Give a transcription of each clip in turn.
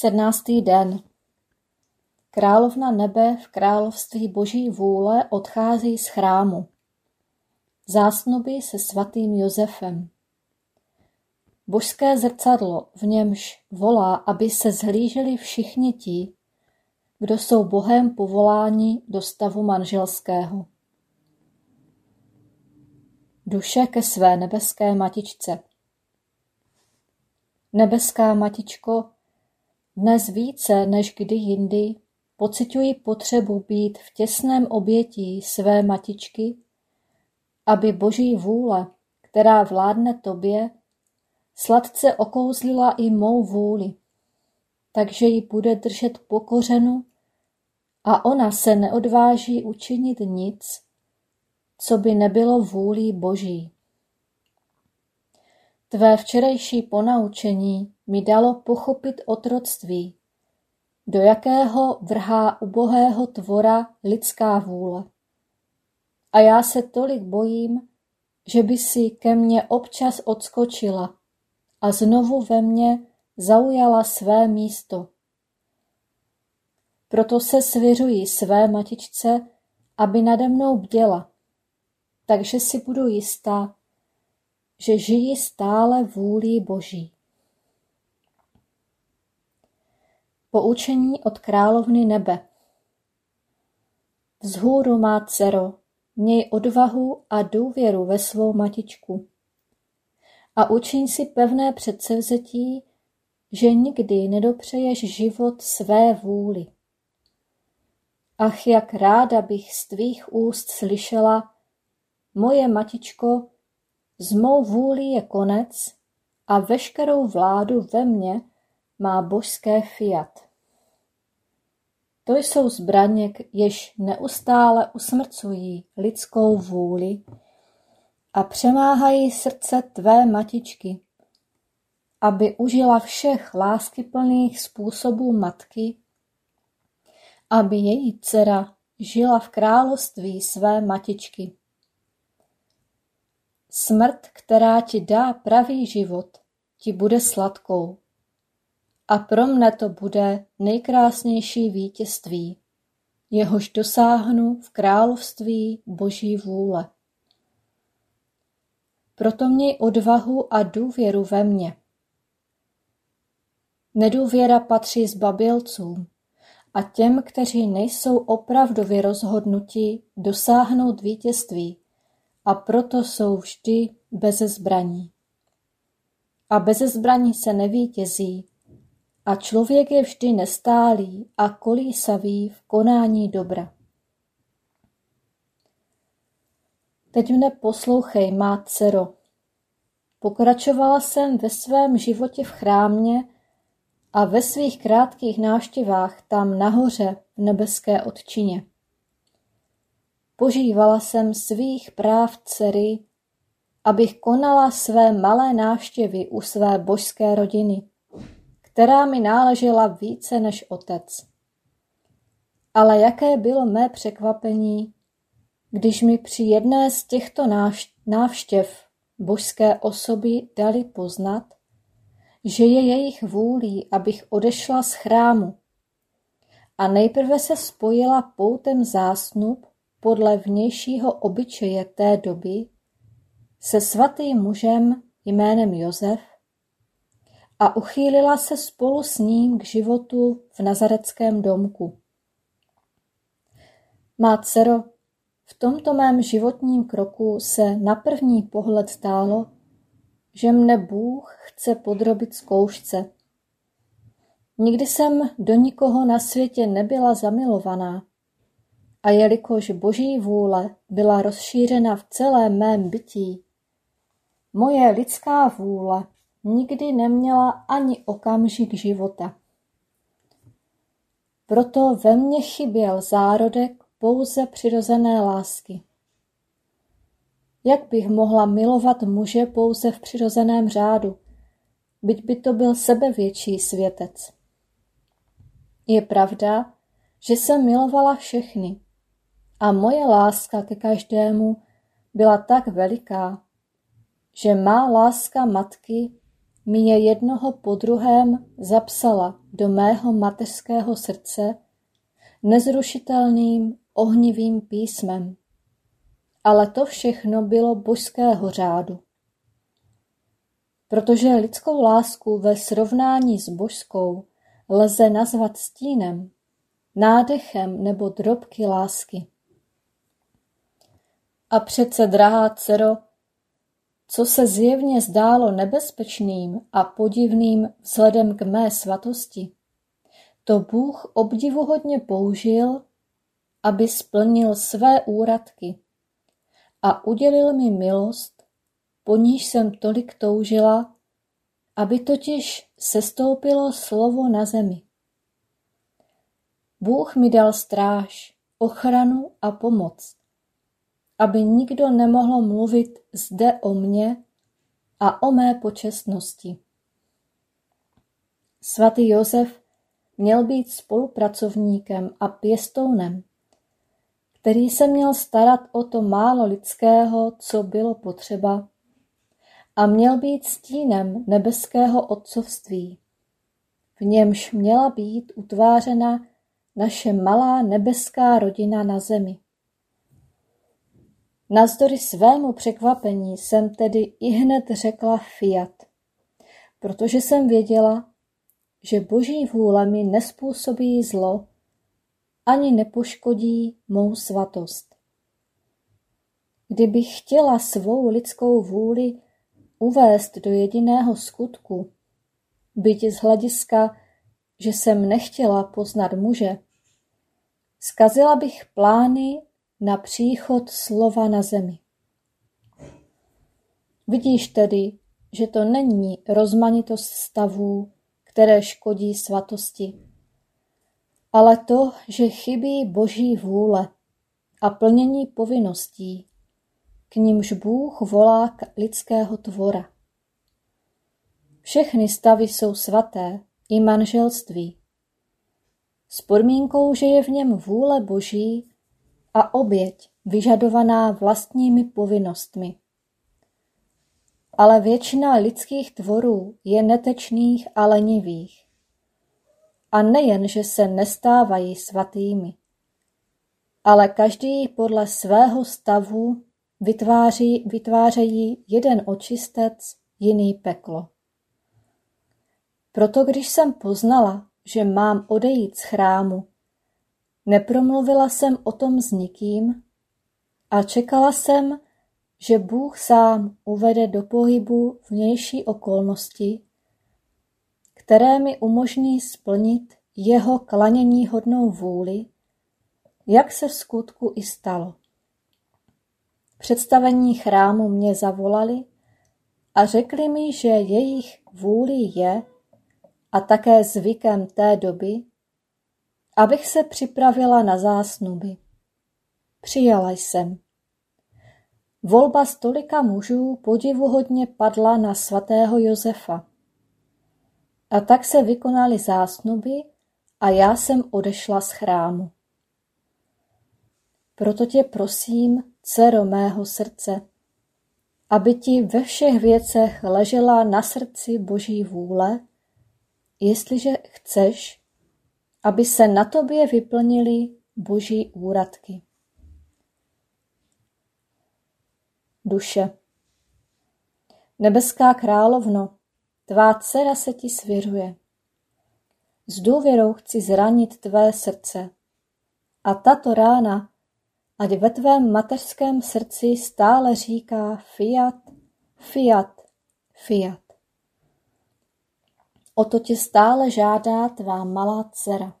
Sednáctý den Královna nebe v království boží vůle odchází z chrámu. Zásnuby se svatým Josefem. Božské zrcadlo, v němž volá, aby se zhlíželi všichni ti, kdo jsou Bohem povoláni do stavu manželského. Duše ke své nebeské matičce. Nebeská matičko, dnes více než kdy jindy pociťuji potřebu být v těsném obětí své matičky, aby boží vůle, která vládne tobě, sladce okouzlila i mou vůli, takže ji bude držet pokořenu a ona se neodváží učinit nic, co by nebylo vůlí Boží. Tvé včerejší ponaučení mi dalo pochopit otroctví, do jakého vrhá ubohého tvora lidská vůle. A já se tolik bojím, že by si ke mně občas odskočila a znovu ve mně zaujala své místo. Proto se svěřuji své matičce, aby nade mnou bděla, takže si budu jistá, že žijí stále vůlí Boží. Poučení od královny nebe Vzhůru má dcero, měj odvahu a důvěru ve svou matičku. A učiň si pevné předsevzetí, že nikdy nedopřeješ život své vůli. Ach, jak ráda bych z tvých úst slyšela, moje matičko, z mou vůli je konec a veškerou vládu ve mně má božské fiat. To jsou zbraně, jež neustále usmrcují lidskou vůli a přemáhají srdce tvé matičky, aby užila všech láskyplných způsobů matky, aby její dcera žila v království své matičky. Smrt, která ti dá pravý život, ti bude sladkou. A pro mne to bude nejkrásnější vítězství, jehož dosáhnu v království Boží vůle. Proto měj odvahu a důvěru ve mně. Nedůvěra patří s babilcům a těm, kteří nejsou opravdově rozhodnutí dosáhnout vítězství a proto jsou vždy beze zbraní. A beze zbraní se nevítězí, a člověk je vždy nestálý a kolísavý v konání dobra. Teď mne poslouchej, má dcero. Pokračovala jsem ve svém životě v chrámě a ve svých krátkých návštěvách tam nahoře v nebeské odčině. Požívala jsem svých práv dcery, abych konala své malé návštěvy u své božské rodiny, která mi náležela více než otec. Ale jaké bylo mé překvapení, když mi při jedné z těchto návštěv božské osoby dali poznat, že je jejich vůlí, abych odešla z chrámu. A nejprve se spojila poutem zásnub podle vnějšího obyčeje té doby se svatým mužem jménem Josef a uchýlila se spolu s ním k životu v nazareckém domku. Má dcero, v tomto mém životním kroku se na první pohled zdálo, že mne Bůh chce podrobit zkoušce. Nikdy jsem do nikoho na světě nebyla zamilovaná a jelikož boží vůle byla rozšířena v celém mém bytí, moje lidská vůle nikdy neměla ani okamžik života. Proto ve mně chyběl zárodek pouze přirozené lásky. Jak bych mohla milovat muže pouze v přirozeném řádu, byť by to byl sebevětší světec? Je pravda, že jsem milovala všechny a moje láska ke každému byla tak veliká, že má láska matky mi je jednoho po druhém zapsala do mého mateřského srdce nezrušitelným ohnivým písmem. Ale to všechno bylo božského řádu. Protože lidskou lásku ve srovnání s božskou lze nazvat stínem, nádechem nebo drobky lásky. A přece, drahá dcero, co se zjevně zdálo nebezpečným a podivným vzhledem k mé svatosti, to Bůh obdivuhodně použil, aby splnil své úradky a udělil mi milost, po níž jsem tolik toužila, aby totiž sestoupilo slovo na zemi. Bůh mi dal stráž, ochranu a pomoc, aby nikdo nemohl mluvit zde o mně a o mé počestnosti. Svatý Josef měl být spolupracovníkem a pěstounem, který se měl starat o to málo lidského, co bylo potřeba, a měl být stínem nebeského otcovství. V němž měla být utvářena naše malá nebeská rodina na zemi. Nazdory svému překvapení jsem tedy i hned řekla fiat, protože jsem věděla, že boží vůle mi nespůsobí zlo ani nepoškodí mou svatost. Kdybych chtěla svou lidskou vůli uvést do jediného skutku, byť z hlediska, že jsem nechtěla poznat muže, skazila bych plány na příchod slova na zemi. Vidíš tedy, že to není rozmanitost stavů, které škodí svatosti, ale to, že chybí boží vůle a plnění povinností, k nímž Bůh volá lidského tvora. Všechny stavy jsou svaté, i manželství. S podmínkou, že je v něm vůle Boží a oběť vyžadovaná vlastními povinnostmi. Ale většina lidských tvorů je netečných a lenivých. A nejen, že se nestávají svatými, ale každý podle svého stavu vytváří, vytvářejí jeden očistec, jiný peklo. Proto když jsem poznala, že mám odejít z chrámu, nepromluvila jsem o tom s nikým a čekala jsem, že Bůh sám uvede do pohybu vnější okolnosti, které mi umožní splnit jeho klanění hodnou vůli, jak se v skutku i stalo. Představení chrámu mě zavolali a řekli mi, že jejich vůli je a také zvykem té doby, abych se připravila na zásnuby. Přijala jsem. Volba stolika mužů podivuhodně padla na svatého Josefa. A tak se vykonaly zásnuby a já jsem odešla z chrámu. Proto tě prosím, dcero mého srdce, aby ti ve všech věcech ležela na srdci Boží vůle, jestliže chceš, aby se na tobě vyplnily Boží úradky. Duše Nebeská královno, tvá dcera se ti svěřuje. S důvěrou chci zranit tvé srdce. A tato rána ať ve tvém mateřském srdci stále říká fiat, fiat, fiat. O to tě stále žádá tvá malá dcera.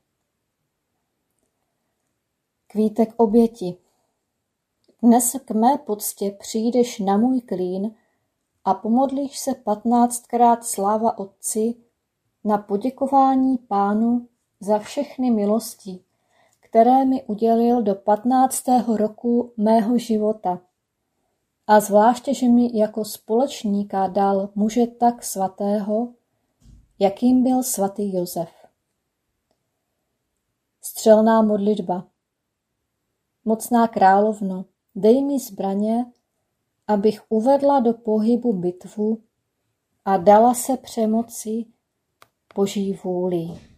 Kvítek oběti. Dnes k mé poctě přijdeš na můj klín a pomodlíš se patnáctkrát sláva Otci na poděkování Pánu za všechny milosti, které mi udělil do patnáctého roku mého života. A zvláště, že mi jako společníka dal muže tak svatého, jakým byl svatý Josef. Střelná modlitba Mocná královno, dej mi zbraně, abych uvedla do pohybu bitvu a dala se přemoci Boží vůli.